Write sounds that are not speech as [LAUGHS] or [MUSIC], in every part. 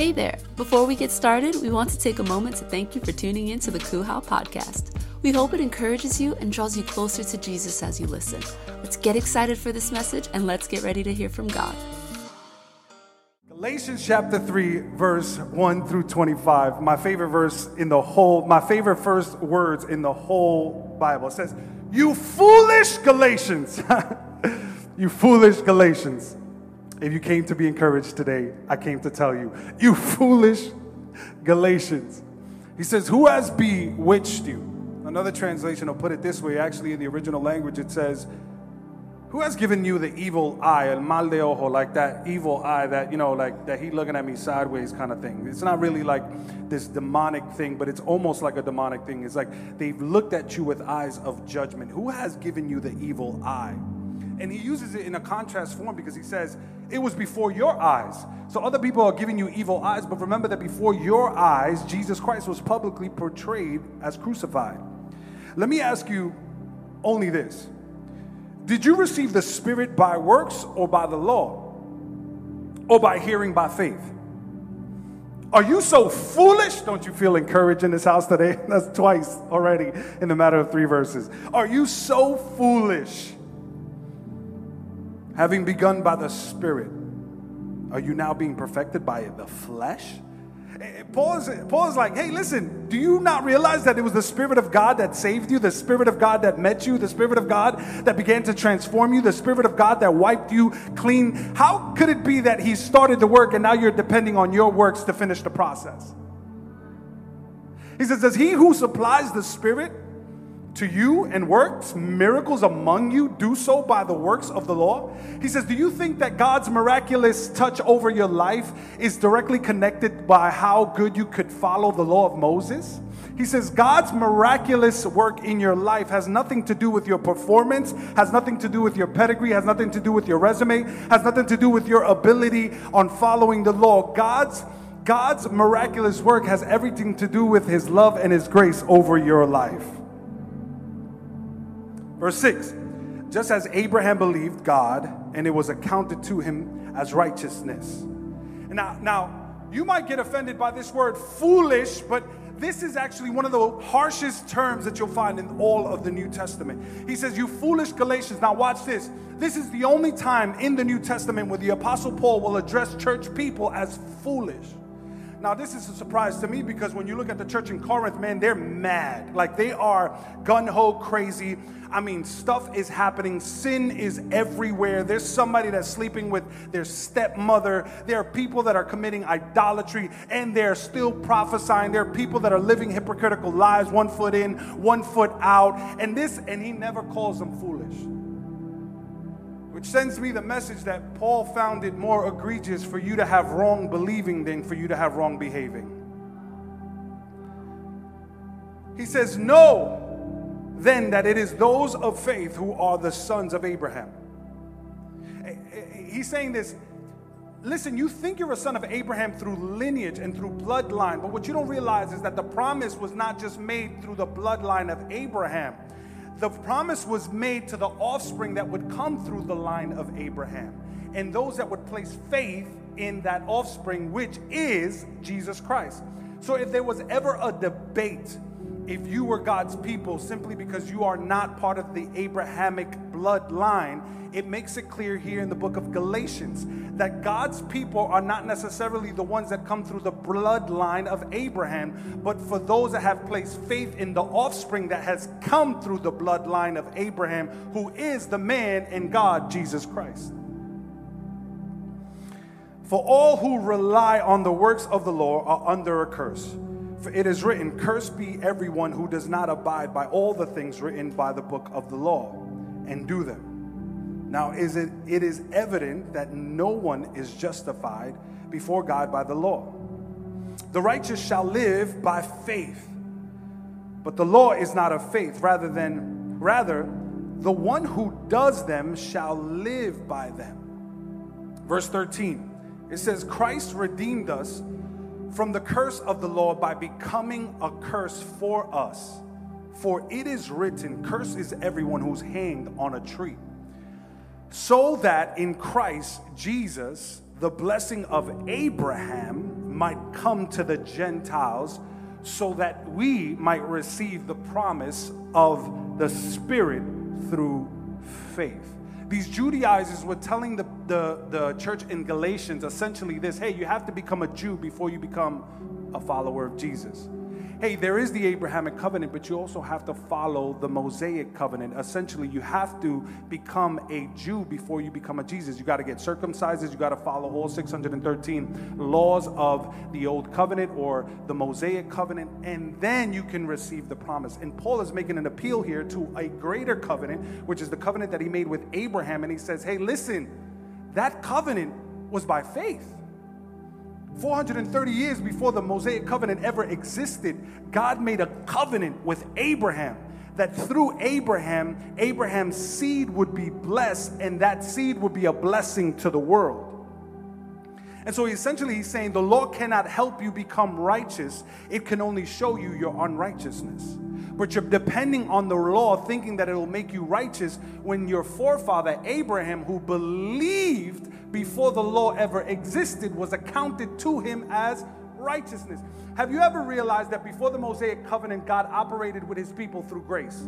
Hey there! Before we get started, we want to take a moment to thank you for tuning in to the Kuhau podcast. We hope it encourages you and draws you closer to Jesus as you listen. Let's get excited for this message and let's get ready to hear from God. Galatians chapter 3, verse 1 through 25. My favorite verse in the whole, my favorite first words in the whole Bible. It says, You foolish Galatians. [LAUGHS] you foolish Galatians. If you came to be encouraged today, I came to tell you, you foolish Galatians. He says, Who has bewitched you? Another translation will put it this way. Actually, in the original language, it says, Who has given you the evil eye, el mal de ojo, like that evil eye that, you know, like that he looking at me sideways kind of thing? It's not really like this demonic thing, but it's almost like a demonic thing. It's like they've looked at you with eyes of judgment. Who has given you the evil eye? And he uses it in a contrast form because he says, It was before your eyes. So other people are giving you evil eyes, but remember that before your eyes, Jesus Christ was publicly portrayed as crucified. Let me ask you only this Did you receive the Spirit by works or by the law? Or by hearing by faith? Are you so foolish? Don't you feel encouraged in this house today? [LAUGHS] That's twice already in the matter of three verses. Are you so foolish? Having begun by the Spirit, are you now being perfected by the flesh? Eh, eh, Paul is, Paul is like, hey, listen, do you not realize that it was the Spirit of God that saved you, the Spirit of God that met you, the Spirit of God that began to transform you, the Spirit of God that wiped you clean? How could it be that He started the work and now you're depending on your works to finish the process? He says, Does He who supplies the Spirit to you and works miracles among you, do so by the works of the law? He says, Do you think that God's miraculous touch over your life is directly connected by how good you could follow the law of Moses? He says, God's miraculous work in your life has nothing to do with your performance, has nothing to do with your pedigree, has nothing to do with your resume, has nothing to do with your ability on following the law. God's God's miraculous work has everything to do with his love and his grace over your life. Verse 6 Just as Abraham believed God, and it was accounted to him as righteousness. Now, now, you might get offended by this word foolish, but this is actually one of the harshest terms that you'll find in all of the New Testament. He says, You foolish Galatians. Now, watch this. This is the only time in the New Testament where the Apostle Paul will address church people as foolish. Now, this is a surprise to me because when you look at the church in Corinth, man, they're mad. Like they are gun ho crazy. I mean, stuff is happening. Sin is everywhere. There's somebody that's sleeping with their stepmother. There are people that are committing idolatry and they're still prophesying. There are people that are living hypocritical lives, one foot in, one foot out. And this, and he never calls them foolish which sends me the message that Paul found it more egregious for you to have wrong believing than for you to have wrong behaving. He says, Know then that it is those of faith who are the sons of Abraham. Eh, eh, eh, he's saying this. Listen, you think you're a son of Abraham through lineage and through bloodline, but what you don't realize is that the promise was not just made through the bloodline of Abraham the promise was made to the offspring that would come through the line of Abraham and those that would place faith in that offspring, which is Jesus Christ. So if there was ever a debate, if you were God's people simply because you are not part of the Abrahamic bloodline, it makes it clear here in the book of Galatians that God's people are not necessarily the ones that come through the bloodline of Abraham, but for those that have placed faith in the offspring that has come through the bloodline of Abraham, who is the man in God, Jesus Christ. For all who rely on the works of the law are under a curse. For it is written, Cursed be everyone who does not abide by all the things written by the book of the law and do them. Now, is it, it is evident that no one is justified before God by the law. The righteous shall live by faith. But the law is not of faith, rather than rather the one who does them shall live by them. Verse 13. It says Christ redeemed us from the curse of the law by becoming a curse for us. For it is written, Curse is everyone who's hanged on a tree. So that in Christ Jesus, the blessing of Abraham might come to the Gentiles so that we might receive the promise of the Spirit through faith. These Judaizers were telling the, the, the church in Galatians essentially this hey, you have to become a Jew before you become a follower of Jesus hey, there is the Abrahamic covenant, but you also have to follow the Mosaic covenant. Essentially, you have to become a Jew before you become a Jesus. You got to get circumcised, you got to follow all 613 laws of the old covenant or the Mosaic covenant, and then you can receive the promise. And Paul is making an appeal here to a greater covenant, which is the covenant that he made with Abraham. And he says, hey, listen, that covenant was by faith. 430 years before the Mosaic covenant ever existed, God made a covenant with Abraham that through Abraham, Abraham's seed would be blessed and that seed would be a blessing to the world. And so essentially, he's saying the law cannot help you become righteous, it can only show you your unrighteousness. But you're depending on the law, thinking that it'll make you righteous when your forefather Abraham, who believed before the law ever existed was accounted to him as righteousness. Have you ever realized that before the Mosaic covenant, God operated with his people through grace?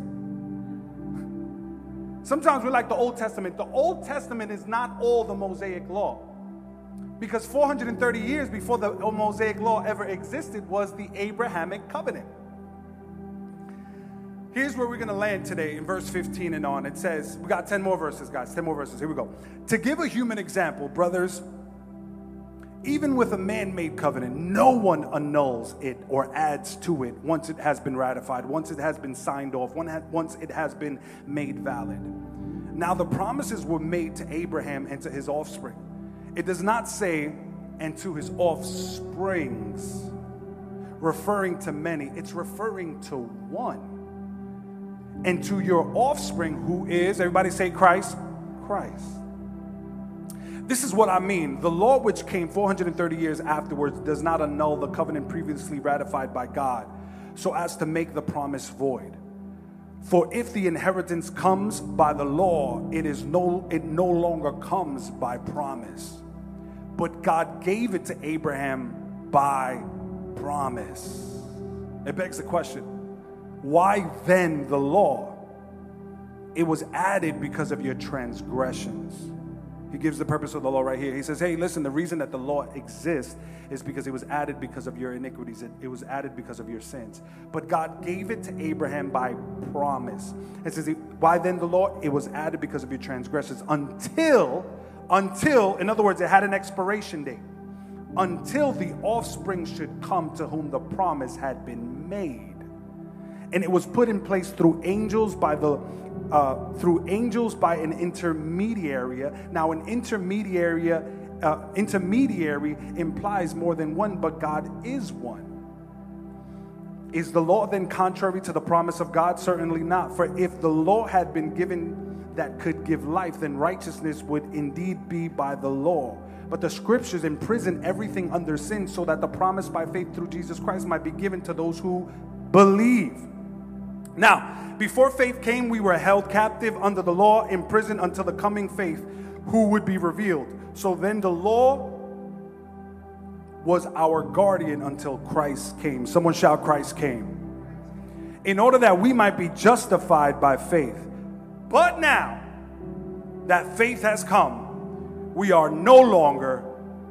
Sometimes we like the Old Testament. The Old Testament is not all the Mosaic law. Because 430 years before the Mosaic law ever existed was the Abrahamic covenant. Here's where we're going to land today in verse 15 and on. It says, we got 10 more verses, guys, 10 more verses. Here we go. To give a human example, brothers, even with a man made covenant, no one annuls it or adds to it once it has been ratified, once it has been signed off, once it has been made valid. Now, the promises were made to Abraham and to his offspring. It does not say, and to his offsprings, referring to many, it's referring to one and to your offspring, who is, everybody say Christ, Christ. This is what I mean. The law, which came 430 years afterwards, does not annul the covenant previously ratified by God, so as to make the promise void. For if the inheritance comes by the law, it is no it no longer comes by promise. But God gave it to Abraham by promise. It begs the question why then the law? It was added because of your transgressions. He gives the purpose of the law right here. He says, Hey, listen, the reason that the law exists is because it was added because of your iniquities, it was added because of your sins. But God gave it to Abraham by promise. It says, Why then the law? It was added because of your transgressions until, until, in other words, it had an expiration date, until the offspring should come to whom the promise had been made and it was put in place through angels by the uh, through angels by an intermediary. Now, an intermediary uh, intermediary implies more than one, but God is one. Is the law then contrary to the promise of God? Certainly not. For if the law had been given that could give life, then righteousness would indeed be by the law. But the scriptures imprison everything under sin so that the promise by faith through Jesus Christ might be given to those who believe. Now, before faith came, we were held captive under the law, imprisoned until the coming faith, who would be revealed. So then the law was our guardian until Christ came. Someone shout, Christ came. In order that we might be justified by faith. But now that faith has come, we are no longer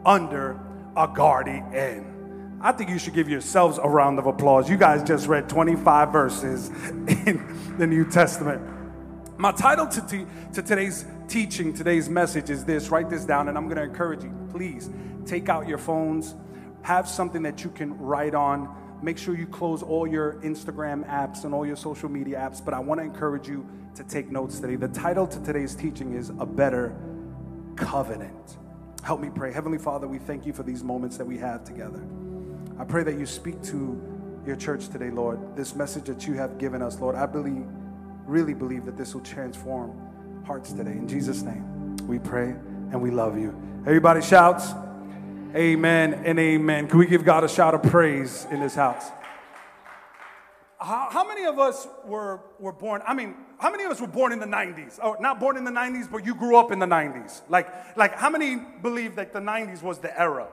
under a guardian. I think you should give yourselves a round of applause. You guys just read 25 verses [LAUGHS] in the New Testament. My title to, to today's teaching, today's message is this. Write this down, and I'm going to encourage you. Please take out your phones, have something that you can write on. Make sure you close all your Instagram apps and all your social media apps. But I want to encourage you to take notes today. The title to today's teaching is A Better Covenant. Help me pray. Heavenly Father, we thank you for these moments that we have together. I pray that you speak to your church today, Lord. This message that you have given us, Lord, I believe, really believe that this will transform hearts today. In Jesus' name, we pray and we love you. Everybody shouts, Amen and amen. Can we give God a shout of praise in this house? How, how, many of us were, were born? I mean, how many of us were born in the 90s? Oh, not born in the 90s, but you grew up in the 90s. Like, like how many believe that the 90s was the era?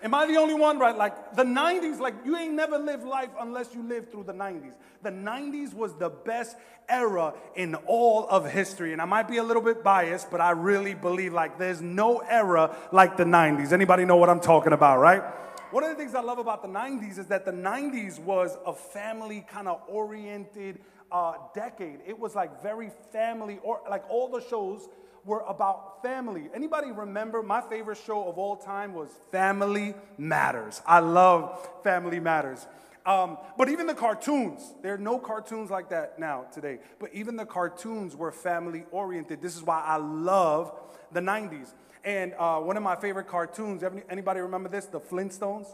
Am I the only one, right? Like the 90s, like you ain't never lived life unless you lived through the 90s. The 90s was the best era in all of history. And I might be a little bit biased, but I really believe like there's no era like the 90s. Anybody know what I'm talking about, right? One of the things I love about the 90s is that the 90s was a family kind of oriented uh, decade. It was like very family, or like all the shows were about family. Anybody remember my favorite show of all time was Family Matters. I love Family Matters. Um, but even the cartoons, there are no cartoons like that now today. But even the cartoons were family oriented. This is why I love the 90s. And uh, one of my favorite cartoons, anybody remember this? The Flintstones?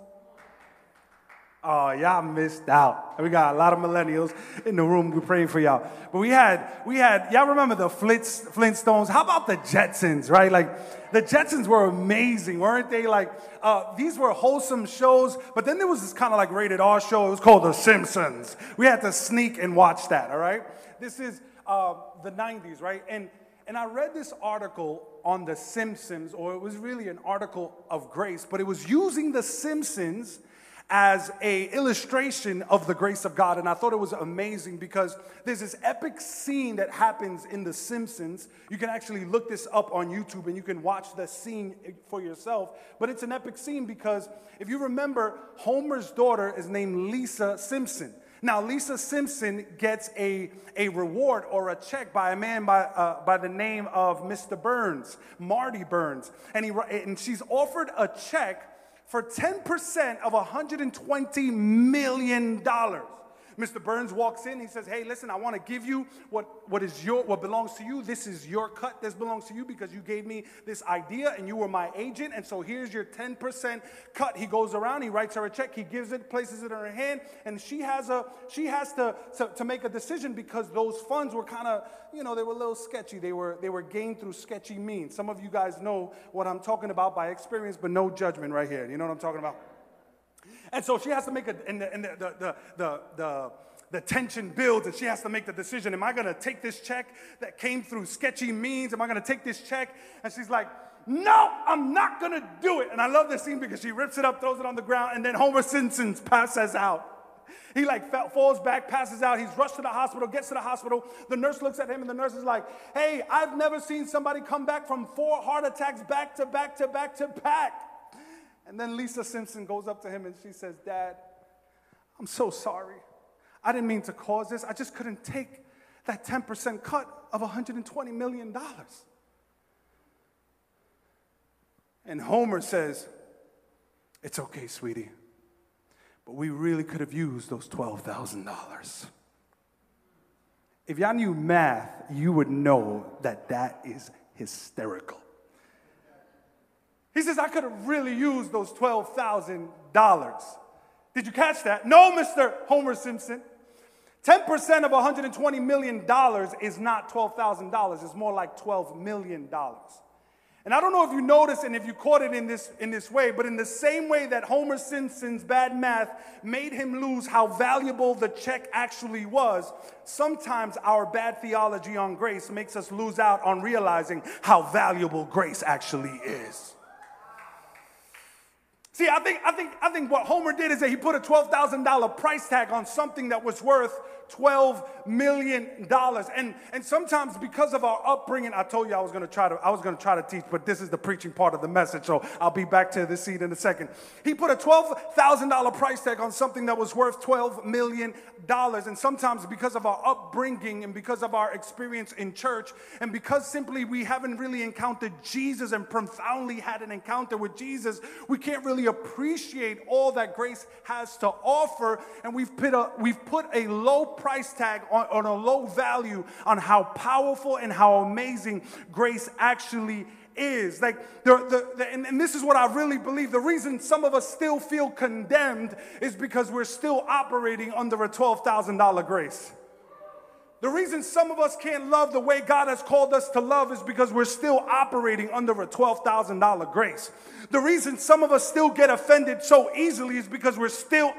Oh, y'all missed out. We got a lot of millennials in the room. We're praying for y'all. But we had, we had, y'all remember the Flint's, Flintstones? How about the Jetsons, right? Like, the Jetsons were amazing, weren't they? Like, uh, these were wholesome shows, but then there was this kind of like rated R show. It was called The Simpsons. We had to sneak and watch that, all right? This is uh, the 90s, right? And, and I read this article on The Simpsons, or it was really an article of grace, but it was using The Simpsons as a illustration of the grace of God and I thought it was amazing because there's this epic scene that happens in the Simpsons. You can actually look this up on YouTube and you can watch the scene for yourself, but it's an epic scene because if you remember Homer's daughter is named Lisa Simpson. Now, Lisa Simpson gets a, a reward or a check by a man by, uh, by the name of Mr. Burns, Monty Burns. And, he, and she's offered a check for 10% of $120 million. Mr. Burns walks in. He says, Hey, listen, I want to give you what, what is your what belongs to you. This is your cut. This belongs to you because you gave me this idea and you were my agent. And so here's your 10% cut. He goes around, he writes her a check, he gives it, places it in her hand, and she has a she has to, to, to make a decision because those funds were kind of, you know, they were a little sketchy. They were they were gained through sketchy means. Some of you guys know what I'm talking about by experience, but no judgment right here. You know what I'm talking about? And so she has to make a, and the, and the, the, the, the, the tension builds and she has to make the decision. Am I going to take this check that came through sketchy means? Am I going to take this check? And she's like, no, I'm not going to do it. And I love this scene because she rips it up, throws it on the ground, and then Homer Simpson passes out. He like falls back, passes out. He's rushed to the hospital, gets to the hospital. The nurse looks at him, and the nurse is like, Hey, I've never seen somebody come back from four heart attacks back to back to back to back. And then Lisa Simpson goes up to him and she says, Dad, I'm so sorry. I didn't mean to cause this. I just couldn't take that 10% cut of $120 million. And Homer says, It's okay, sweetie, but we really could have used those $12,000. If y'all knew math, you would know that that is hysterical. He says, I could have really used those $12,000. Did you catch that? No, Mr. Homer Simpson. 10% of $120 million is not $12,000. It's more like $12 million. And I don't know if you noticed and if you caught it in this, in this way, but in the same way that Homer Simpson's bad math made him lose how valuable the check actually was, sometimes our bad theology on grace makes us lose out on realizing how valuable grace actually is. See, I think, I think, I think what Homer did is that he put a $12,000 price tag on something that was worth $12 million. And, and sometimes because of our upbringing, I told you I was going to try to, I was going to try to teach, but this is the preaching part of the message. So I'll be back to the seat in a second. He put a $12,000 price tag on something that was worth $12 million. And sometimes because of our upbringing and because of our experience in church and because simply we haven't really encountered Jesus and profoundly had an encounter with Jesus, we can't really appreciate all that grace has to offer. And we've put a, we've put a low price tag on, on a low value on how powerful and how amazing grace actually is. Like, the, the, the, and, and, this is what I really believe. The reason some of us still feel condemned is because we're still operating under a $12,000 grace. The reason some of us can't love the way God has called us to love is because we're still operating under a $12,000 grace. The reason some of us still get offended so easily is because we're still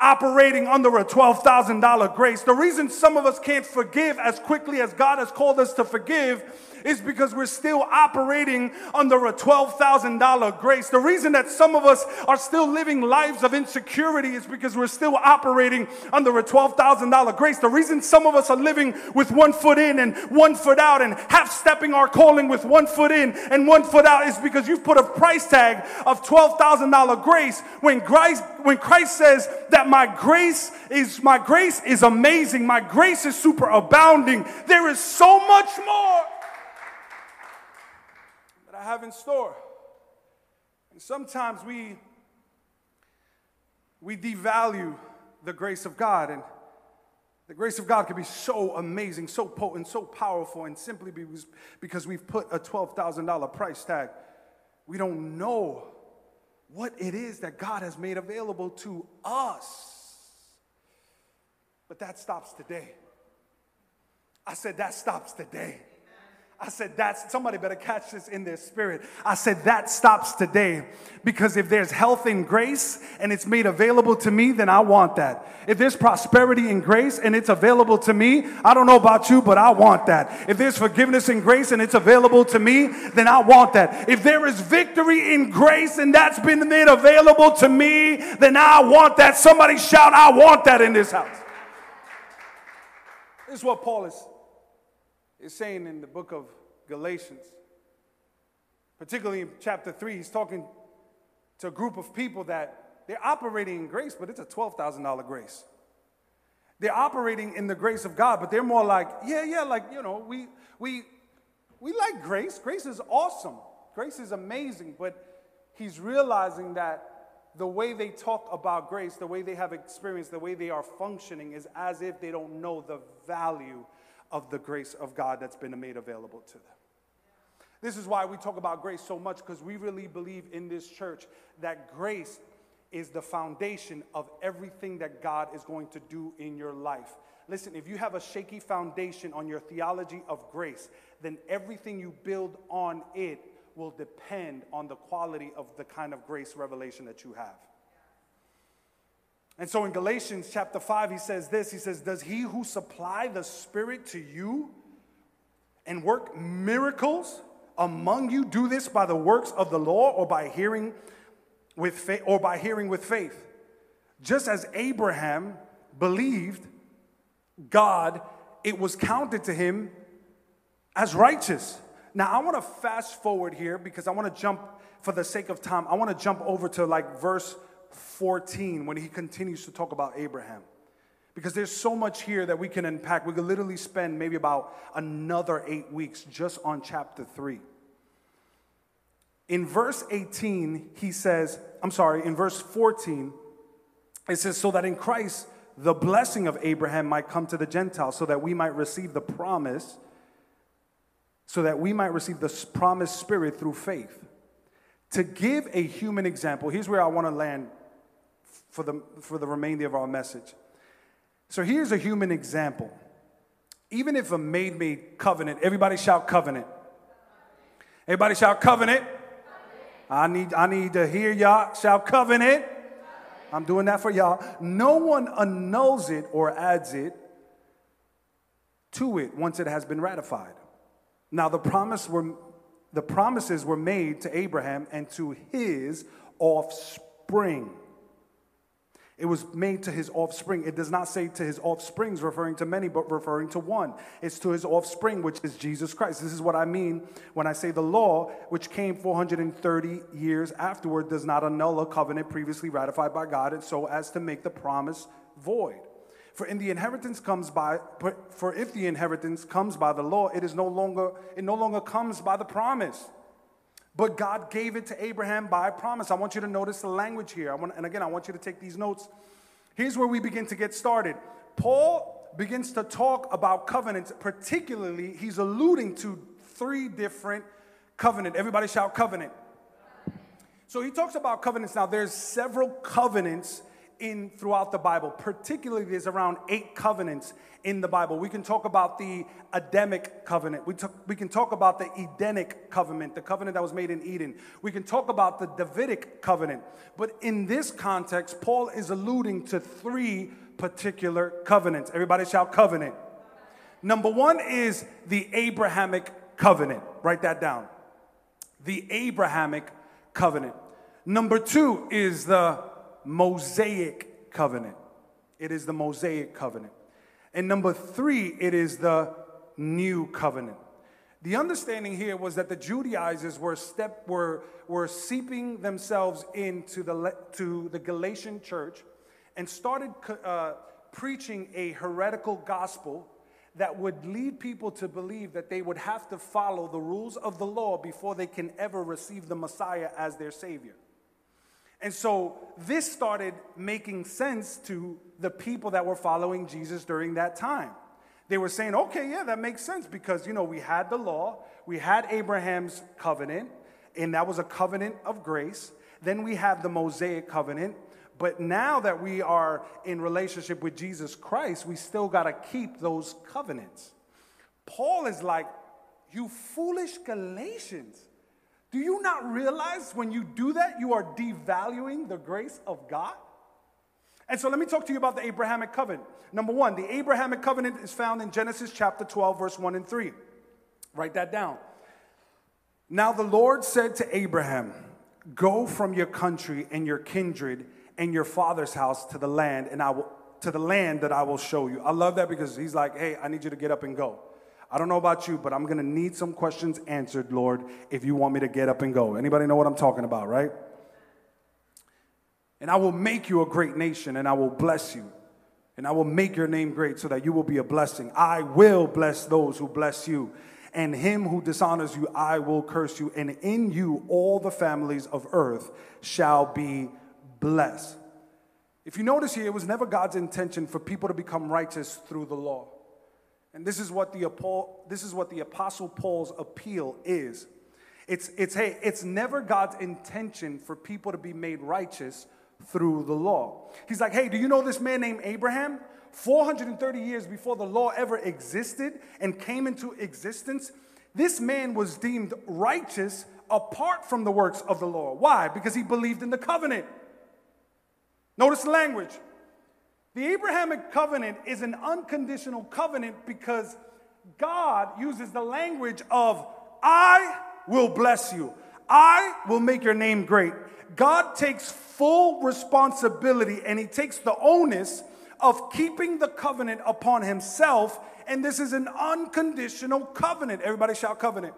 operating under a $12,000 grace. The reason some of us can't forgive as quickly as God has called us to forgive is because we're still operating under a $12,000 grace. The reason that some of us are still living lives of insecurity is because we're still operating under a $12,000 grace. The reason some of us are living with one foot in and one foot out and half stepping our calling with one foot in and one foot out is because you've put a price tag of $12,000 grace when Christ, when Christ says that my grace is, my grace is amazing. My grace is super abounding. There is so much more have in store. And sometimes we, we devalue the grace of God and the grace of God can be so amazing, so potent, so powerful, and simply because, because we've put a $12,000 price tag, we don't know what it is that God has made available to us. But that stops today. I said, that stops today. I said, that's somebody better catch this in their spirit. I said, that stops today because if there's health in grace and it's made available to me, then I want that. If there's prosperity in grace and it's available to me, I don't know about you, but I want that. If there's forgiveness in grace and it's available to me, then I want that. If there is victory in grace and that's been made available to me, then I want that. Somebody shout, I want that in this house. This is what Paul is is saying in the book of Galatians. Particularly in chapter 3, he's talking to a group of people that they're operating in grace, but it's a $12,000 grace. They're operating in the grace of God, but they're more like, yeah, yeah, like, you know, we, we, we like grace. Grace is awesome. Grace is amazing, but he's realizing that the way they talk about grace, the way they have experienced, the way they are functioning is as if they don't know the value of the grace of God that's been made available to them. This is why we talk about grace so much because we really believe in this church that grace is the foundation of everything that God is going to do in your life. Listen, if you have a shaky foundation on your theology of grace, then everything you build on it will depend on the quality of the kind of grace revelation that you have. And so in Galatians chapter 5, he says this He says, Does he who supply the Spirit to you and work miracles among you do this by the works of the law or by hearing with faith or by hearing with faith? Just as Abraham believed God, it was counted to him as righteous. Now I want to fast forward here because I want to jump for the sake of time. I want to jump over to like verse 14 when he continues to talk about Abraham. Because there's so much here that we can unpack. We could literally spend maybe about another eight weeks just on chapter 3. In verse 18, he says, I'm sorry, in verse 14, it says, So that in Christ the blessing of Abraham might come to the Gentiles, so that we might receive the promise, so that we might receive the promised spirit through faith. To give a human example, here's where I want to land for the, for the remainder of our message. So here's a human example. Even if a made me covenant, everybody shout covenant. Everybody shout covenant. I need, I need to hear y'all shout covenant. I'm doing that for y'all. No one annuls it or adds it to it once it has been ratified. Now the promise were the promises were made to Abraham and to his offspring. It was made to his offspring. It does not say to his offsprings, referring to many, but referring to one. It's to his offspring, which is Jesus Christ. This is what I mean when I say the law, which came 430 years afterward, does not annul a covenant previously ratified by God, and so as to make the promise void. For in the inheritance comes by, for if the inheritance comes by the law, it is no longer, it no longer comes by the promise. But God gave it to Abraham by promise. I want you to notice the language here. I want, and again, I want you to take these notes. Here's where we begin to get started. Paul begins to talk about covenants, particularly, he's alluding to three different covenant. Everybody shout covenant. So he talks about covenants. Now, there's several covenants in throughout the Bible. Particularly, there's around eight covenants in the Bible. We can talk about the Adamic covenant. We, talk, we can talk about the Edenic covenant, the covenant that was made in Eden. We can talk about the Davidic covenant. But in this context, Paul is alluding to three particular covenants. Everybody shout covenant. Number one is the Abrahamic covenant. Write that down. The Abrahamic covenant. Number two is the Mosaic covenant. It is the Mosaic covenant. And number three, it is the new covenant. The understanding here was that the Judaizers were, step, were, were seeping themselves into the, to the Galatian church and started uh, preaching a heretical gospel that would lead people to believe that they would have to follow the rules of the law before they can ever receive the Messiah as their Savior. And so this started making sense to the people that were following Jesus during that time. They were saying, okay, yeah, that makes sense because, you know, we had the law, we had Abraham's covenant, and that was a covenant of grace. Then we have the Mosaic covenant. But now that we are in relationship with Jesus Christ, we still got to keep those covenants. Paul is like, you foolish Galatians. Do you not realize when you do that, you are devaluing the grace of God? And so let me talk to you about the Abrahamic covenant. Number one, the Abrahamic covenant is found in Genesis chapter 12, verse 1 and 3. Write that down. Now the Lord said to Abraham, Go from your country and your kindred and your father's house to the land, and I will to the land that I will show you. I love that because he's like, Hey, I need you to get up and go. I don't know about you, but I'm going to need some questions answered, Lord, if you want me to get up and go. Anybody know what I'm talking about, right? And I will make you a great nation and I will bless you. And I will make your name great so that you will be a blessing. I will bless those who bless you. And him who dishonors you, I will curse you. And in you, all the families of earth shall be blessed. If you notice here, it was never God's intention for people to become righteous through the law. And this is what the, this is what the Apostle Paul's appeal is. It's, it's, hey, it's never God's intention for people to be made righteous through the law. He's like, hey, do you know this man named Abraham? 430 years before the law ever existed and came into existence, this man was deemed righteous apart from the works of the law. Why? Because he believed in the covenant. Notice the language. The Abrahamic covenant is an unconditional covenant because God uses the language of, I will bless you, I will make your name great. God takes full responsibility and he takes the onus of keeping the covenant upon himself. And this is an unconditional covenant. Everybody shout covenant.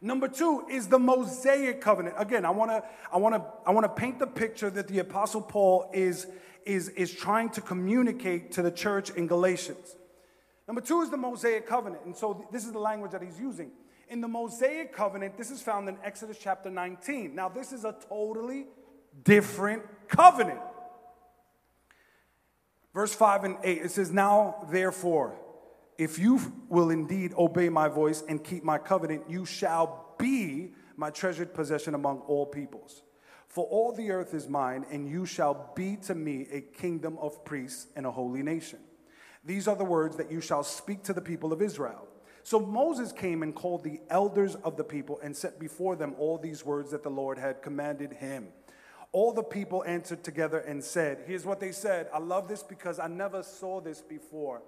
Number two is the Mosaic covenant. Again, I want to I want to I want to paint the picture that the apostle Paul is is, is trying to communicate to the church in Galatians. Number two is the Mosaic covenant. And so this is the language that he's using. In the Mosaic covenant, this is found in Exodus chapter 19. Now, this is a totally different covenant. Verse 5 and 8, it says, Now therefore, if you will indeed obey my voice and keep my covenant, you shall be my treasured possession among all peoples. For all the earth is mine, and you shall be to me a kingdom of priests and a holy nation. These are the words that you shall speak to the people of Israel. So Moses came and called the elders of the people and set before them all these words that the Lord had commanded him. All the people answered together and said, Here's what they said. I love this because I never saw this before.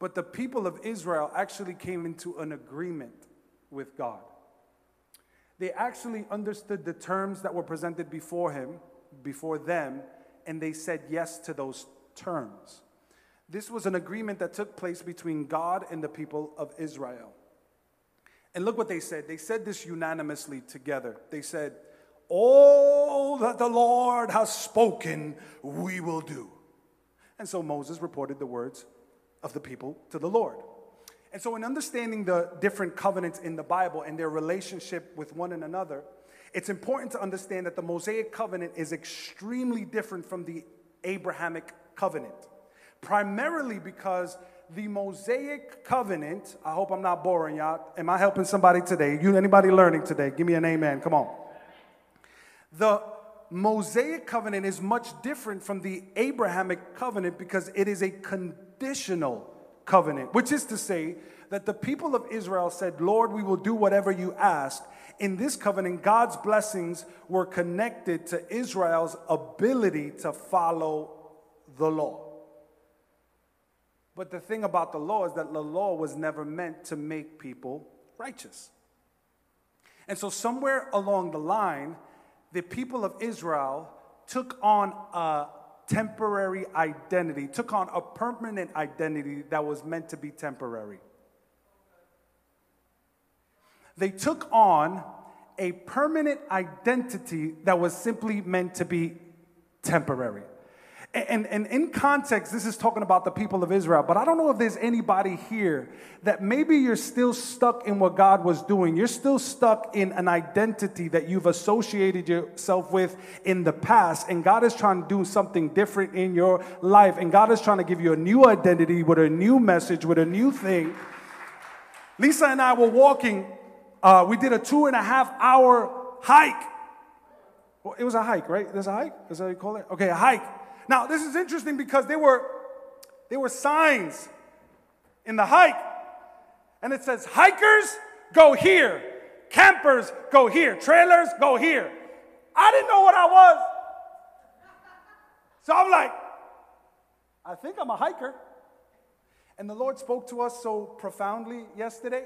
But the people of Israel actually came into an agreement with God. They actually understood the terms that were presented before him, before them, and they said yes to those terms. This was an agreement that took place between God and the people of Israel. And look what they said. They said this unanimously together. They said, All that the Lord has spoken, we will do. And so Moses reported the words of the people to the Lord. And so, in understanding the different covenants in the Bible and their relationship with one and another, it's important to understand that the Mosaic covenant is extremely different from the Abrahamic covenant. Primarily because the Mosaic covenant, I hope I'm not boring y'all. Am I helping somebody today? You anybody learning today? Give me an amen. Come on. The Mosaic covenant is much different from the Abrahamic covenant because it is a conditional covenant, which is to say that the people of Israel said, Lord, we will do whatever you ask. In this covenant, God's blessings were connected to Israel's ability to follow the law. But the thing about the law is that the law was never meant to make people righteous. And so, somewhere along the line, the people of Israel took on a temporary identity, took on a permanent identity that was meant to be temporary. They took on a permanent identity that was simply meant to be temporary. And, and in context, this is talking about the people of Israel, but I don't know if there's anybody here that maybe you're still stuck in what God was doing. You're still stuck in an identity that you've associated yourself with in the past, and God is trying to do something different in your life, and God is trying to give you a new identity with a new message, with a new thing. Lisa and I were walking, uh, we did a two and a half hour hike. Well, it was a hike, right? There's a hike? Is that what you call it? Okay, a hike now, this is interesting because there were, there were signs in the hike, and it says, hikers go here, campers go here, trailers go here. I didn't know what I was. So I'm like, I think I'm a hiker. And the Lord spoke to us so profoundly yesterday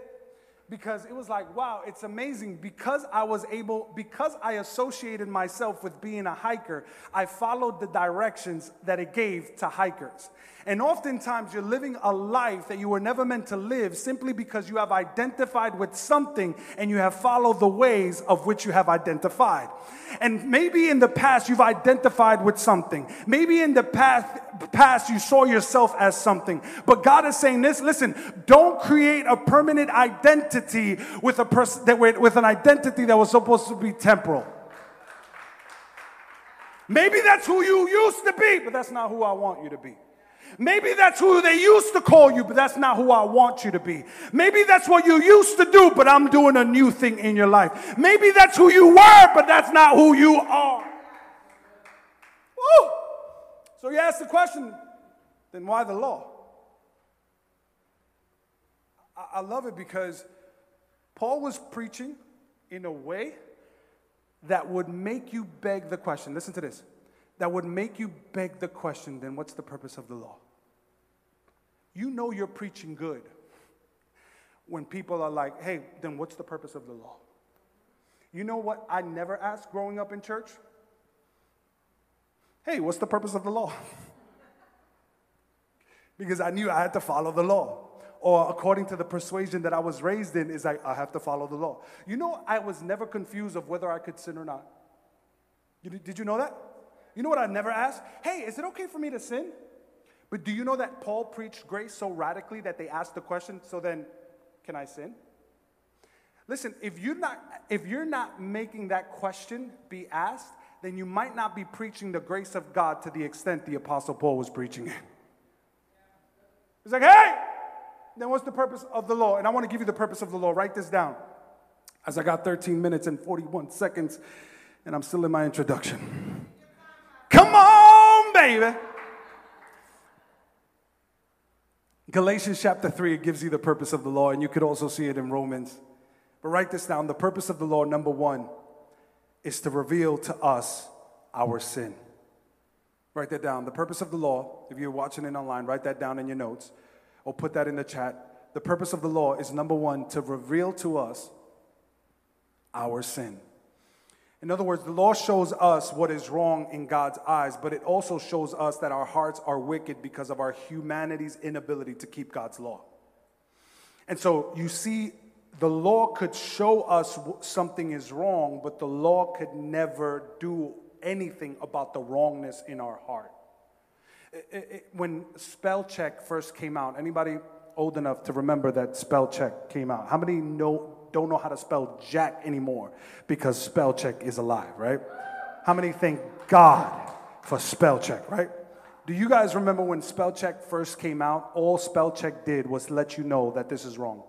because it was like, wow, it's amazing. Because I was able, because I associated myself with being a hiker, I followed the directions that it gave to hikers. And oftentimes you're living a life that you were never meant to live simply because you have identified with something and you have followed the ways of which you have identified. And maybe in the past you've identified with something. Maybe in the past, past you saw yourself as something. But God is saying this, listen, don't create a permanent identity with a person that with an identity that was supposed to be temporal. Maybe that's who you used to be, but that's not who I want you to be. Maybe that's who they used to call you, but that's not who I want you to be. Maybe that's what you used to do, but I'm doing a new thing in your life. Maybe that's who you were, but that's not who you are. Woo! So you ask the question then why the law? I, love it because Paul was preaching in a way that would make you beg the question. Listen to this. That would make you beg the question then what's the purpose of the law? You know you're preaching good when people are like, hey, then what's the purpose of the law? You know what I never asked growing up in church? Hey, what's the purpose of the law? because I knew I had to follow the law. Or according to the persuasion that I was raised in, is like, I have to follow the law. You know, I was never confused of whether I could sin or not. Did you know that? You know what I never asked? Hey, is it okay for me to sin? But do you know that Paul preached grace so radically that they asked the question, so then can I sin? Listen, if you're not if you're not making that question be asked, then you might not be preaching the grace of God to the extent the apostle Paul was preaching it. He's like, "Hey, then what's the purpose of the law?" And I want to give you the purpose of the law. Write this down. As I got 13 minutes and 41 seconds and I'm still in my introduction. Come on, baby. Galatians chapter 3, it gives you the purpose of the law, and you could also see it in Romans. But write this down the purpose of the law, number one, is to reveal to us our sin. Write that down. The purpose of the law, if you're watching it online, write that down in your notes or put that in the chat. The purpose of the law is number one, to reveal to us our sin. In other words, the law shows us what is wrong in God's eyes, but it also shows us that our hearts are wicked because of our humanity's inability to keep God's law. And so you see, the law could show us something is wrong, but the law could never do anything about the wrongness in our heart. It, it, when spell check first came out, anybody old enough to remember that spell check came out? How many know don't know how to spell jack anymore because spell check is alive, right? How many thank God for spell check, right? Do you guys remember when spell check first came out? All spell check did was let you know that this is wrong,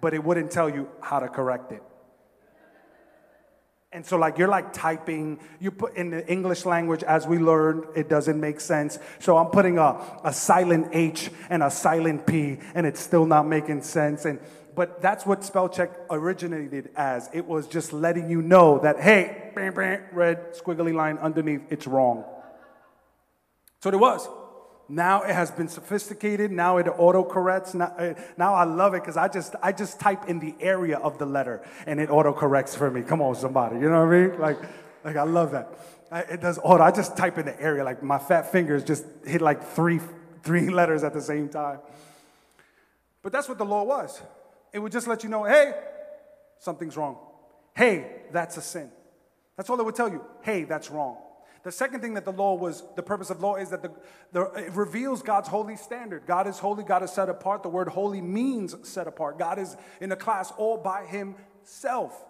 but it wouldn't tell you how to correct it. And so, like, you're like typing, you put in the English language as we learned, it doesn't make sense. So, I'm putting a, a silent H and a silent P, and it's still not making sense. And but that's what spell check originated as. It was just letting you know that, hey, red squiggly line underneath, it's wrong. So it was. Now it has been sophisticated. Now it autocorrects. Now, uh, now I love it because I just I just type in the area of the letter and it autocorrects for me. Come on, somebody. You know what I mean? Like, like I love that. I, it does auto. I just type in the area. Like my fat fingers just hit like three three [LAUGHS] letters at the same time. But that's what the law was. It would just let you know, hey, something's wrong. Hey, that's a sin. That's all it would tell you. Hey, that's wrong. The second thing that the law was, the purpose of law is that the, the, it reveals God's holy standard. God is holy, God is set apart. The word holy means set apart. God is in a class all by himself.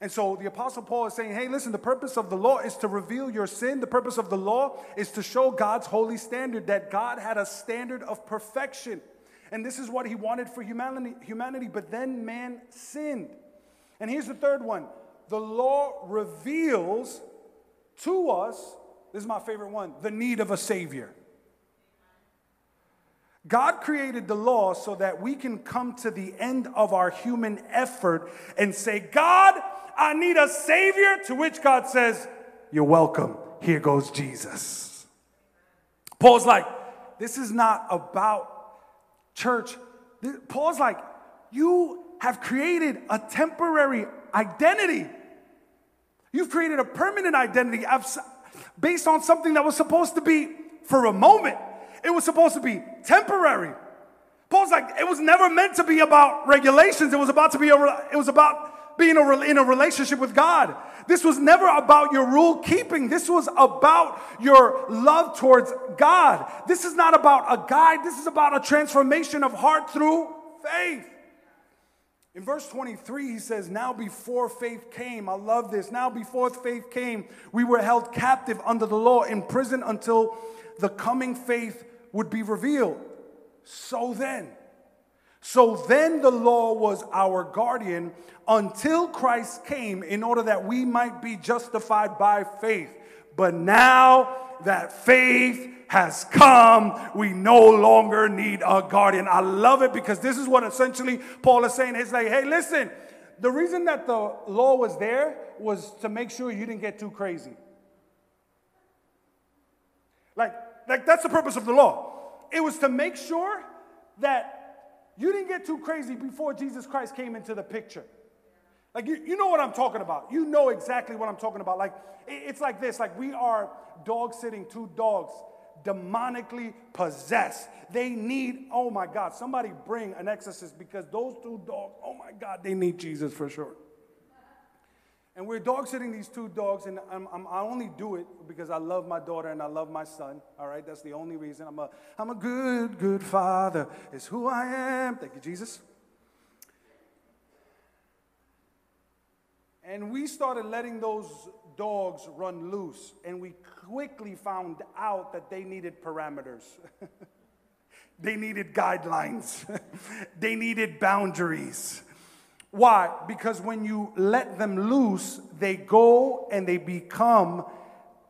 And so the Apostle Paul is saying, hey, listen, the purpose of the law is to reveal your sin. The purpose of the law is to show God's holy standard, that God had a standard of perfection. And this is what he wanted for humanity, humanity. But then man sinned. And here's the third one the law reveals to us, this is my favorite one, the need of a Savior. God created the law so that we can come to the end of our human effort and say, God, I need a Savior. To which God says, You're welcome. Here goes Jesus. Paul's like, This is not about church. Paul's like, You have created a temporary identity You've created a permanent identity based on something that was supposed to be for a moment. It was supposed to be temporary. Paul's like, it was never meant to be about regulations. It was about to be a, it was about being a, in a relationship with God. This was never about your rule keeping. This was about your love towards God. This is not about a guide. This is about a transformation of heart through faith. In verse 23, he says, Now before faith came, I love this. Now before faith came, we were held captive under the law in prison until the coming faith would be revealed. So then, so then the law was our guardian until Christ came in order that we might be justified by faith. But now that faith has come. We no longer need a guardian. I love it because this is what essentially Paul is saying. He's like, hey, listen, the reason that the law was there was to make sure you didn't get too crazy. Like, like that's the purpose of the law. It was to make sure that you didn't get too crazy before Jesus Christ came into the picture. Like, you, you know what I'm talking about. You know exactly what I'm talking about. Like, it's like this like, we are dog sitting two dogs demonically possessed. They need, oh my God, somebody bring an exorcist because those two dogs, oh my God, they need Jesus for sure. And we're dog sitting these two dogs, and I'm, I'm, i only do it because I love my daughter and I love my son. All right, that's the only reason. I'm a, I'm a good, good father, is who I am. Thank you, Jesus. And we started letting those dogs run loose, and we quickly found out that they needed parameters. [LAUGHS] they needed guidelines. [LAUGHS] they needed boundaries. Why? Because when you let them loose, they go and they become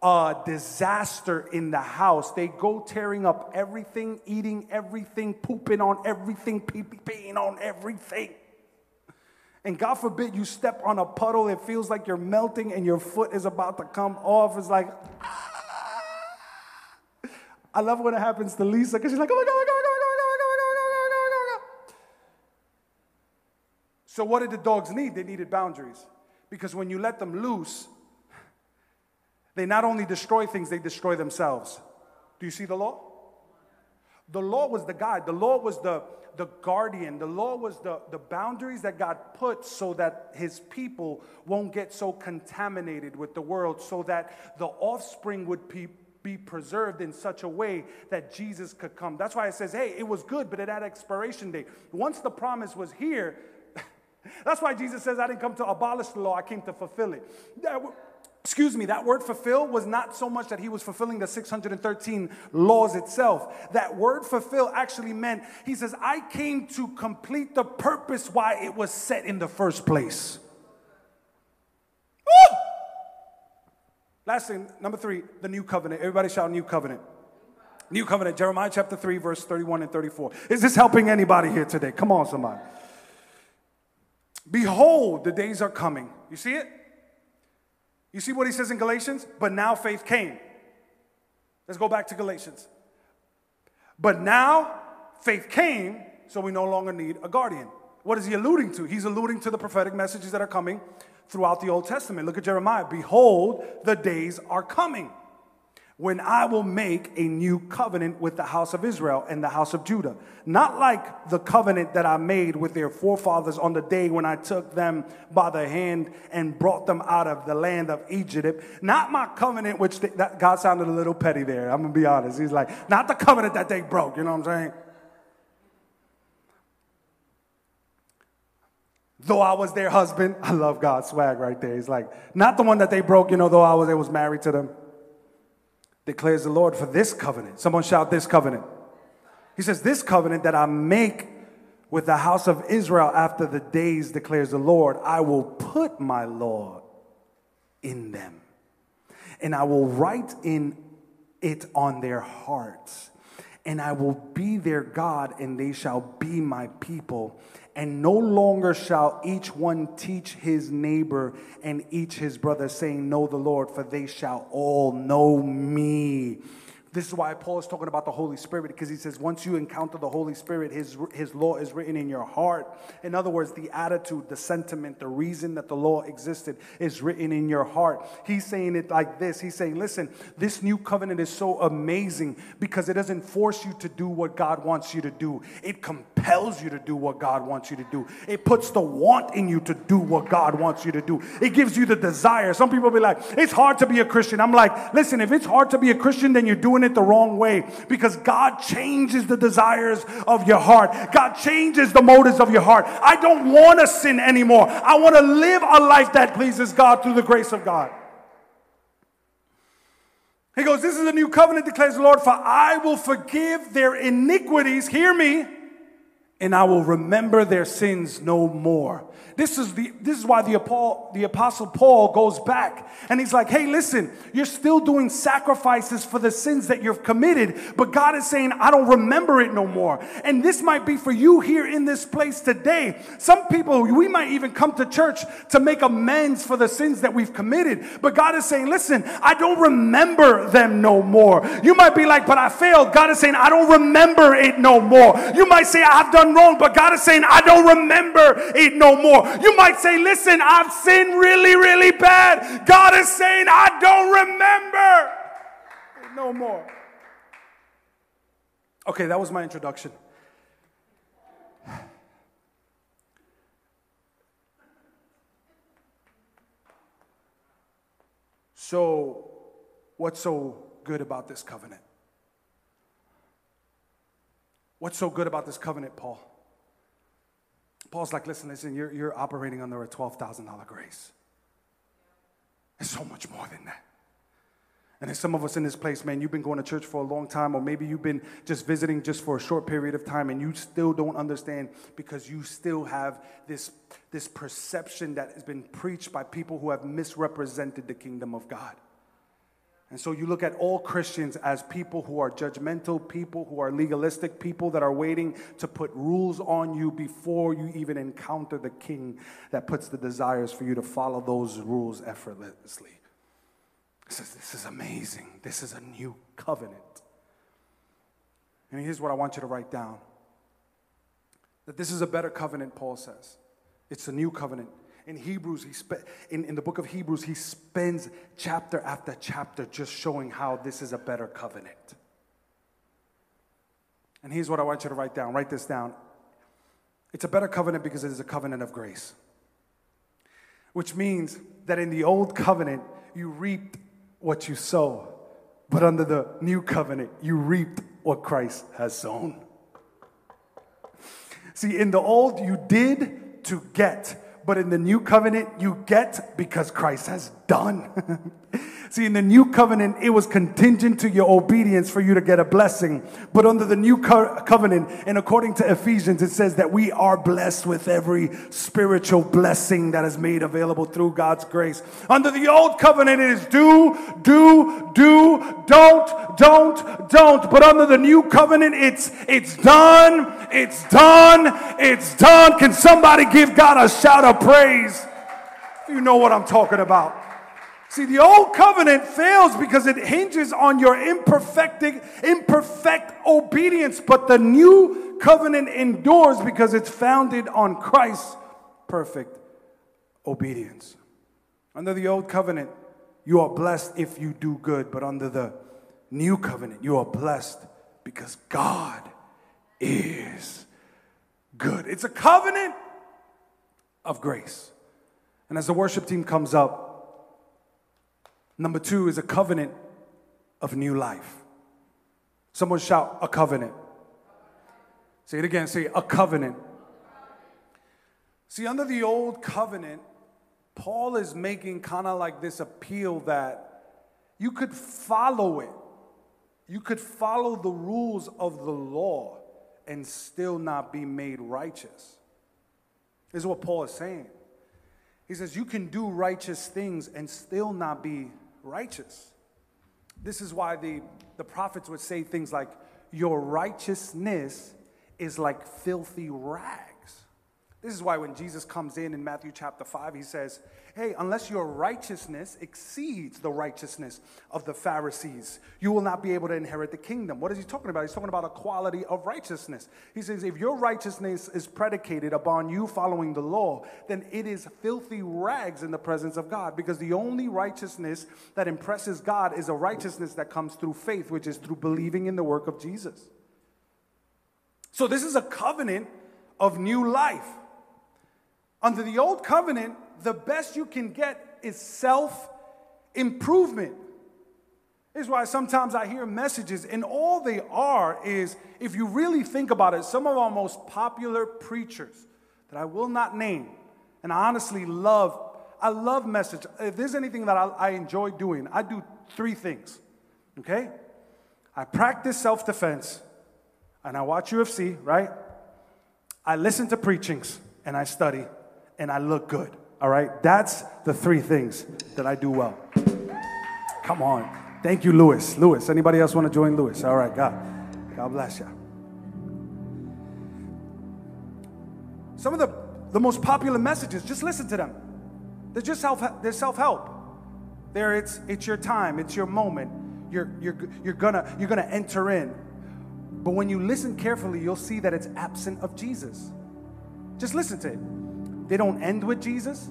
a disaster in the house. They go tearing up everything, eating everything, pooping on everything, peeing on everything. And God forbid you step on a puddle, it feels like you're melting and your foot is about to come off. It's like, ah. I love when it happens to Lisa because she's like, oh my God, oh my God, oh oh oh oh my God. So, what did the dogs need? They needed boundaries. Because when you let them loose, they not only destroy things, they destroy themselves. Do you see the law? The law was the guide, the law was the, the guardian. The law was the, the boundaries that God put so that his people won't get so contaminated with the world, so that the offspring would be, be preserved in such a way that Jesus could come. That's why it says, hey, it was good, but it had expiration date. Once the promise was here, [LAUGHS] that's why Jesus says, I didn't come to abolish the law, I came to fulfill it excuse me, that word fulfill was not so much that he was fulfilling the 613 laws itself. That word fulfill actually meant, he says, I came to complete the purpose why it was set in the first place. Woo! Last thing, number three, the new covenant. Everybody shout new covenant. New covenant, Jeremiah chapter 3, verse 31 and 34. Is this helping anybody here today? Come on, somebody. Behold, the days are coming. You see it? You see what he says in Galatians? But now faith came. Let's go back to Galatians. But now faith came, so we no longer need a guardian. What is he alluding to? He's alluding to the prophetic messages that are coming throughout the Old Testament. Look at Jeremiah. Behold, the days are coming when I will make a new covenant with the house of Israel and the house of Judah. Not like the covenant that I made with their forefathers on the day when I took them by the hand and brought them out of the land of Egypt. Not my covenant, which they, that God sounded a little petty there. I'm gonna be honest. He's like, not the covenant that they broke. You know what I'm saying? Though I was their husband, [LAUGHS] I love God's swag right there. He's like, not the one that they broke, you know, though I was, I was married to them declares the Lord, for this covenant. Someone shout, This covenant. He says, This covenant that I make with the house of Israel after the days, declares the Lord, I will put my law in them, and I will write in it on their hearts, and I will be their God, and they shall be my people and no longer shall each one teach his neighbor and each his brother, saying, Know the Lord, for they shall all know me. This is why Paul is talking about the Holy Spirit, because he says, once you encounter the Holy Spirit, his, his law is written in your heart. In other words, the attitude, the sentiment, the reason that the law existed is written in your heart. He's saying it like this He's saying, listen, this new covenant is so amazing because it doesn't force you to do what God wants you to do, it compels you to do what God wants you to do. It puts the want in you to do what God wants you to do. It gives you the desire. Some people be like, it's hard to be a Christian. I'm like, listen, if it's hard to be a Christian, then you're doing it the wrong way because God changes the desires of your heart. God changes the motives of your heart. I don't want to sin anymore. I want to live a life that pleases God through the grace of God. He goes, This is a new covenant, declares the Lord, for I will forgive their iniquities. Hear me. And I will remember their sins no more. This is, the, this is why the, the Apostle Paul goes back and he's like, hey, listen, you're still doing sacrifices for the sins that you've committed, but God is saying, I don't remember it no more. And this might be for you here in this place today. Some people, we might even come to church to make amends for the sins that we've committed, but God is saying, listen, I don't remember them no more. You might be like, but I failed. God is saying, I don't remember it no more. You might say, I've done wrong, but God is saying, I don't remember it no more. You might say, Listen, I've sinned really, really bad. God is saying, I don't remember no more. Okay, that was my introduction. So, what's so good about this covenant? What's so good about this covenant, Paul? Paul's like, listen, listen, you're, you're operating under a $12,000 grace. It's so much more than that. And there's some of us in this place, man, you've been going to church for a long time, or maybe you've been just visiting just for a short period of time, and you still don't understand because you still have this, this perception that has been preached by people who have misrepresented the kingdom of God. And so you look at all Christians as people who are judgmental, people who are legalistic, people that are waiting to put rules on you before you even encounter the king that puts the desires for you to follow those rules effortlessly. He says, This is amazing. This is a new covenant. And here's what I want you to write down that this is a better covenant, Paul says. It's a new covenant in Hebrews, he spe- in, in the book of Hebrews, he spends chapter after chapter just showing how this is a better covenant. And here's what I want you to write down. Write this down. It's a better covenant because it is a covenant of grace. Which means that in the old covenant, you reaped what you sow. But under the new covenant, you reaped what Christ has sown. See, in the old, you did to get but in the new covenant, you get because Christ has done. [LAUGHS] See, in the new covenant, it was contingent to your obedience for you to get a blessing. But under the new co- covenant, and according to Ephesians, it says that we are blessed with every spiritual blessing that is made available through God's grace. Under the old covenant, it is do, do, do, don't, don't, don't. But under the new covenant, it's it's done, it's done, it's done. Can somebody give God a shout of praise? You know what I'm talking about. See, the old covenant fails because it hinges on your imperfect, imperfect obedience, but the new covenant endures because it's founded on Christ's perfect obedience. Under the old covenant, you are blessed if you do good, but under the new covenant, you are blessed because God is good. It's a covenant of grace. And as the worship team comes up, number two is a covenant of new life. Someone shout, a covenant. Say it again, say a covenant. See, under the old covenant, Paul is making kind of like this appeal that you could follow it. You could follow the rules of the law and still not be made righteous. This is what Paul is saying. He says, You can do righteous things and still not be righteous. This is why the, the prophets would say things like, Your righteousness is like filthy rags. This is why when Jesus comes in in Matthew chapter 5, he says, Hey, unless your righteousness exceeds the righteousness of the Pharisees, you will not be able to inherit the kingdom. What is he talking about? He's talking about a quality of righteousness. He says, If your righteousness is predicated upon you following the law, then it is filthy rags in the presence of God because the only righteousness that impresses God is a righteousness that comes through faith, which is through believing in the work of Jesus. So, this is a covenant of new life. Under the old covenant, the best you can get is self improvement. This Is why sometimes I hear messages, and all they are is, if you really think about it, some of our most popular preachers that I will not name, and I honestly love, I love message. If there's anything that I, I enjoy doing, I do three things. Okay? I practice self defense, and I watch UFC, right? I listen to preachings, and I study, and I look good. All right? That's the three things that I do well. Come on. Thank you, Lewis. Lewis. Anybody else want to join Lewis? All right, God. God bless you. Some of the, the most popular messages, just listen to them. They're just self, they're self-help. There it's it's your time, it's your moment. You're you're you're gonna you're gonna enter in. But when you listen carefully, you'll see that it's absent of Jesus. Just listen to it. They don't end with Jesus,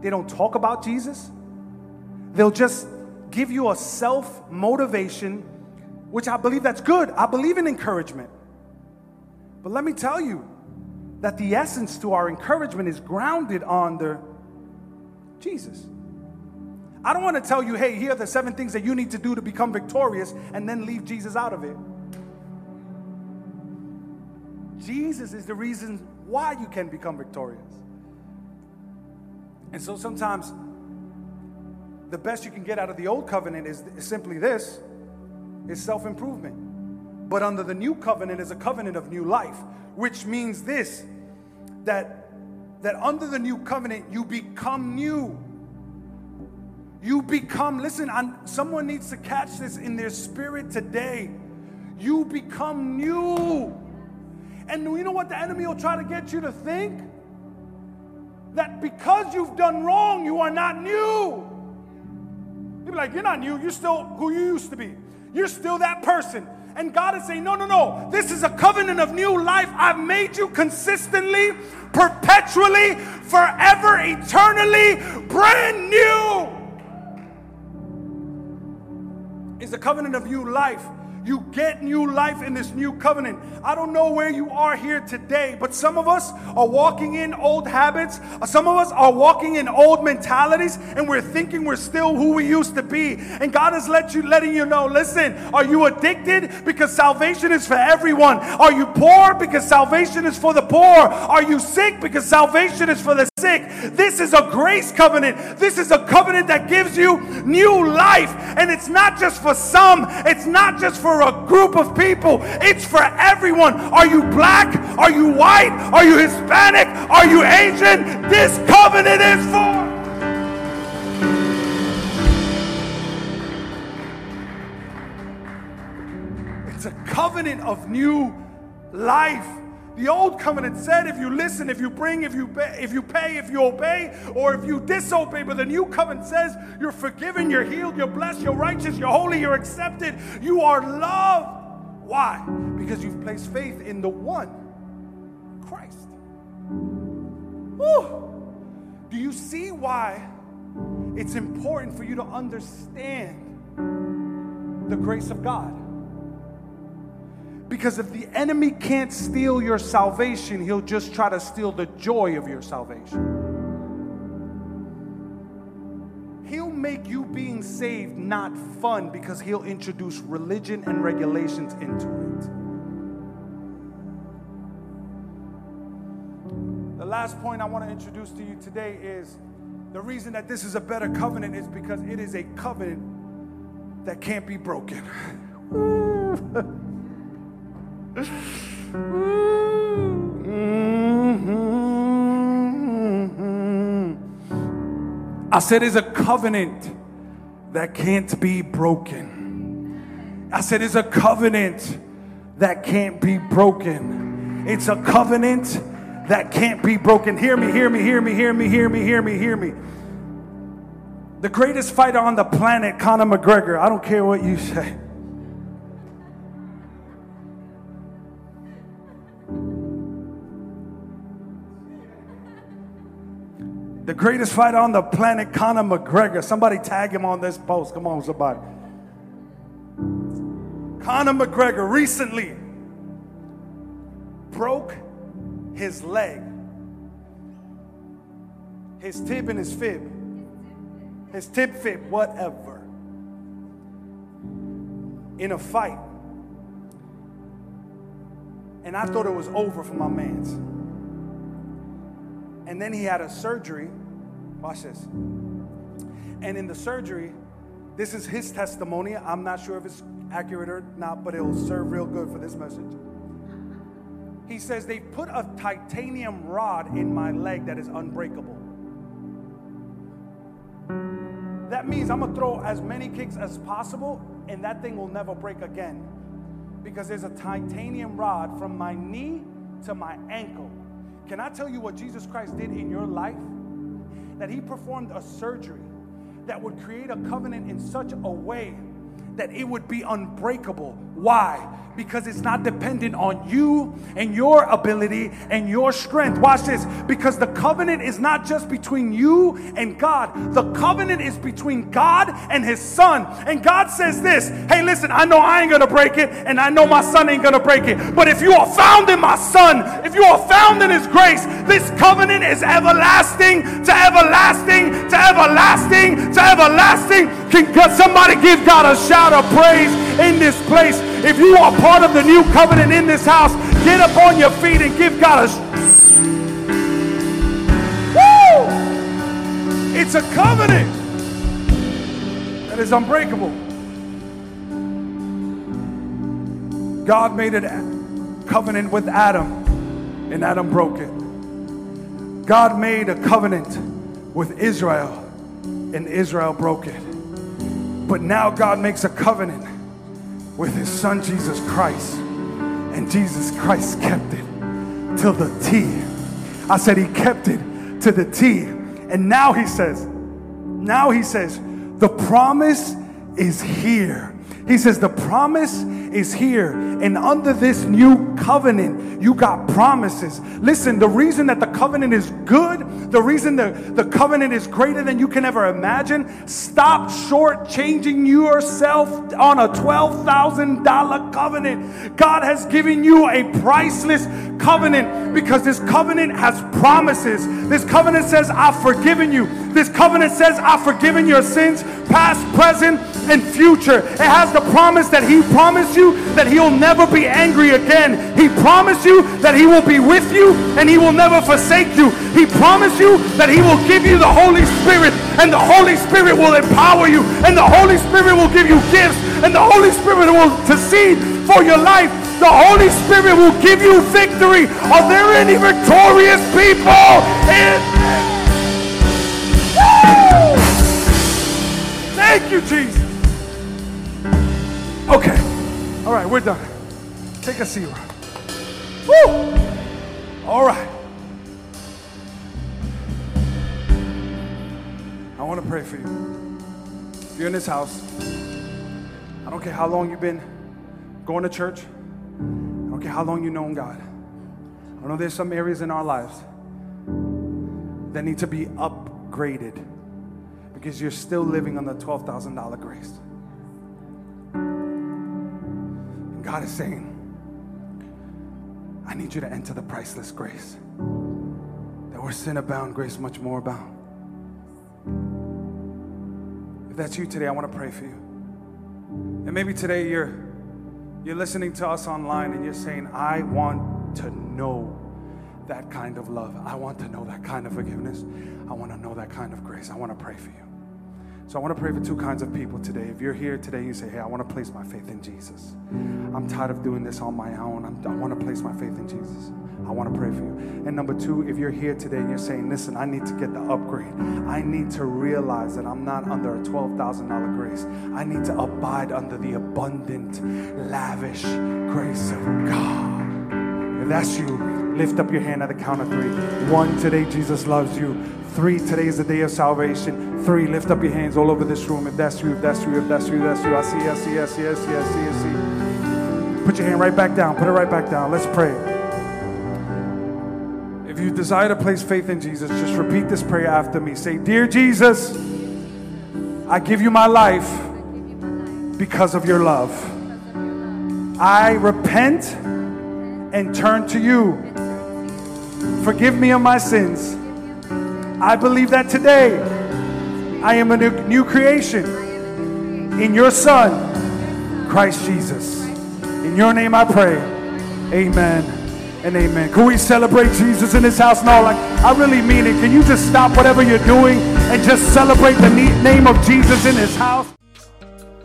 they don't talk about Jesus. They'll just give you a self motivation, which I believe that's good. I believe in encouragement. But let me tell you that the essence to our encouragement is grounded on the Jesus. I don't want to tell you, hey, here are the seven things that you need to do to become victorious and then leave Jesus out of it. Jesus is the reason why you can become victorious. And so sometimes the best you can get out of the old covenant is simply this is self-improvement. But under the new covenant is a covenant of new life, which means this that that under the new covenant you become new. You become, listen, I'm, someone needs to catch this in their spirit today. You become new. And you know what the enemy will try to get you to think? That because you've done wrong, you are not new. You'll be like, You're not new. You're still who you used to be. You're still that person. And God is saying, No, no, no. This is a covenant of new life. I've made you consistently, perpetually, forever, eternally, brand new. It's a covenant of new life. You get new life in this new covenant. I don't know where you are here today, but some of us are walking in old habits. Some of us are walking in old mentalities, and we're thinking we're still who we used to be. And God is let you, letting you know listen, are you addicted? Because salvation is for everyone. Are you poor? Because salvation is for the poor. Are you sick? Because salvation is for the sick. This is a grace covenant. This is a covenant that gives you new life. And it's not just for some, it's not just for for a group of people, it's for everyone. Are you black? Are you white? Are you Hispanic? Are you Asian? This covenant is for. It's a covenant of new life. The old covenant said if you listen, if you bring, if you pay, if you pay, if you obey, or if you disobey. But the new covenant says you're forgiven, you're healed, you're blessed, you're righteous, you're holy, you're accepted, you are loved. Why? Because you've placed faith in the one, Christ. Do you see why it's important for you to understand the grace of God? Because if the enemy can't steal your salvation, he'll just try to steal the joy of your salvation. He'll make you being saved not fun because he'll introduce religion and regulations into it. The last point I want to introduce to you today is the reason that this is a better covenant is because it is a covenant that can't be broken. [LAUGHS] I said it's a covenant that can't be broken. I said it's a covenant that can't be broken. It's a covenant that can't be broken. Hear me, hear me, hear me, hear me, hear me, hear me, hear me. The greatest fighter on the planet, Conor McGregor, I don't care what you say. The greatest fighter on the planet, Conor McGregor. Somebody tag him on this post. Come on, somebody. Conor McGregor recently broke his leg, his tib and his fib, his tib fib, whatever, in a fight. And I thought it was over for my man's. And then he had a surgery. Watch this. And in the surgery, this is his testimony. I'm not sure if it's accurate or not, but it will serve real good for this message. He says, They put a titanium rod in my leg that is unbreakable. That means I'm gonna throw as many kicks as possible, and that thing will never break again. Because there's a titanium rod from my knee to my ankle can I tell you what Jesus Christ did in your life? That he performed a surgery that would create a covenant in such a way that it would be unbreakable. Why? Because it's not dependent on you and your ability and your strength. Watch this. Because the covenant is not just between you and God, the covenant is between God and His Son. And God says this Hey, listen, I know I ain't gonna break it, and I know my Son ain't gonna break it. But if you are found in my Son, if you are found in His grace, this covenant is everlasting to everlasting to everlasting to everlasting. Can somebody give God a shout of praise in this place? If you are part of the new covenant in this house, get up on your feet and give God a. Woo! It's a covenant that is unbreakable. God made a covenant with Adam, and Adam broke it. God made a covenant with Israel, and Israel broke it. But now God makes a covenant with his son Jesus Christ. And Jesus Christ kept it till the T. I said he kept it to the T. And now he says, now he says, the promise is here. He says, the promise is here. And under this new covenant, you got promises. Listen, the reason that the covenant is good, the reason the, the covenant is greater than you can ever imagine, stop short changing yourself on a $12,000 covenant. God has given you a priceless covenant because this covenant has promises. This covenant says, I've forgiven you. This covenant says, I've forgiven your sins, past, present, and future. It has the promise that He promised you that He'll never be angry again. He promised you that He will be with you and He will never forsake you. He promised you that He will give you the Holy Spirit and the Holy Spirit will empower you and the Holy Spirit will give you gifts and the Holy Spirit will intercede for your life. The Holy Spirit will give you victory. Are there any victorious people in Thank you, Jesus. Okay. All right, we're done. Take a seat. Woo! All right. I want to pray for you. If you're in this house, I don't care how long you've been going to church, I don't care how long you've known God. I know there's some areas in our lives that need to be upgraded because you're still living on the $12,000 grace. God is saying, I need you to enter the priceless grace. That where sin abound, grace much more abound. If that's you today, I want to pray for you. And maybe today you're you're listening to us online and you're saying, I want to know that kind of love. I want to know that kind of forgiveness. I want to know that kind of grace. I want to pray for you. So I want to pray for two kinds of people today. If you're here today, you say, Hey, I want to place my faith in Jesus. I'm tired of doing this on my own. I'm, i want to place my faith in Jesus. I want to pray for you. And number two, if you're here today and you're saying, Listen, I need to get the upgrade, I need to realize that I'm not under a $12,000 grace. I need to abide under the abundant, lavish grace of God. If that's you, lift up your hand at the count of three. One, today Jesus loves you. Three, today is the day of salvation. Three, lift up your hands all over this room. If that's you, if that's you, if that's you, if that's you. I see, I see, I see, I see, I see, I see. Put your hand right back down. Put it right back down. Let's pray. If you desire to place faith in Jesus, just repeat this prayer after me. Say, Dear Jesus, I give you my life because of your love. I repent and turn to you. Forgive me of my sins. I believe that today I am a new, new creation in your Son, Christ Jesus. In your name I pray. Amen and amen. Can we celebrate Jesus in this house? No, like I really mean it. Can you just stop whatever you're doing and just celebrate the name of Jesus in this house?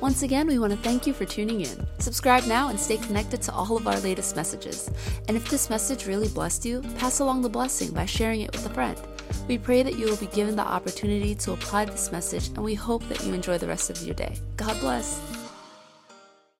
Once again, we want to thank you for tuning in. Subscribe now and stay connected to all of our latest messages. And if this message really blessed you, pass along the blessing by sharing it with a friend. We pray that you will be given the opportunity to apply this message, and we hope that you enjoy the rest of your day. God bless.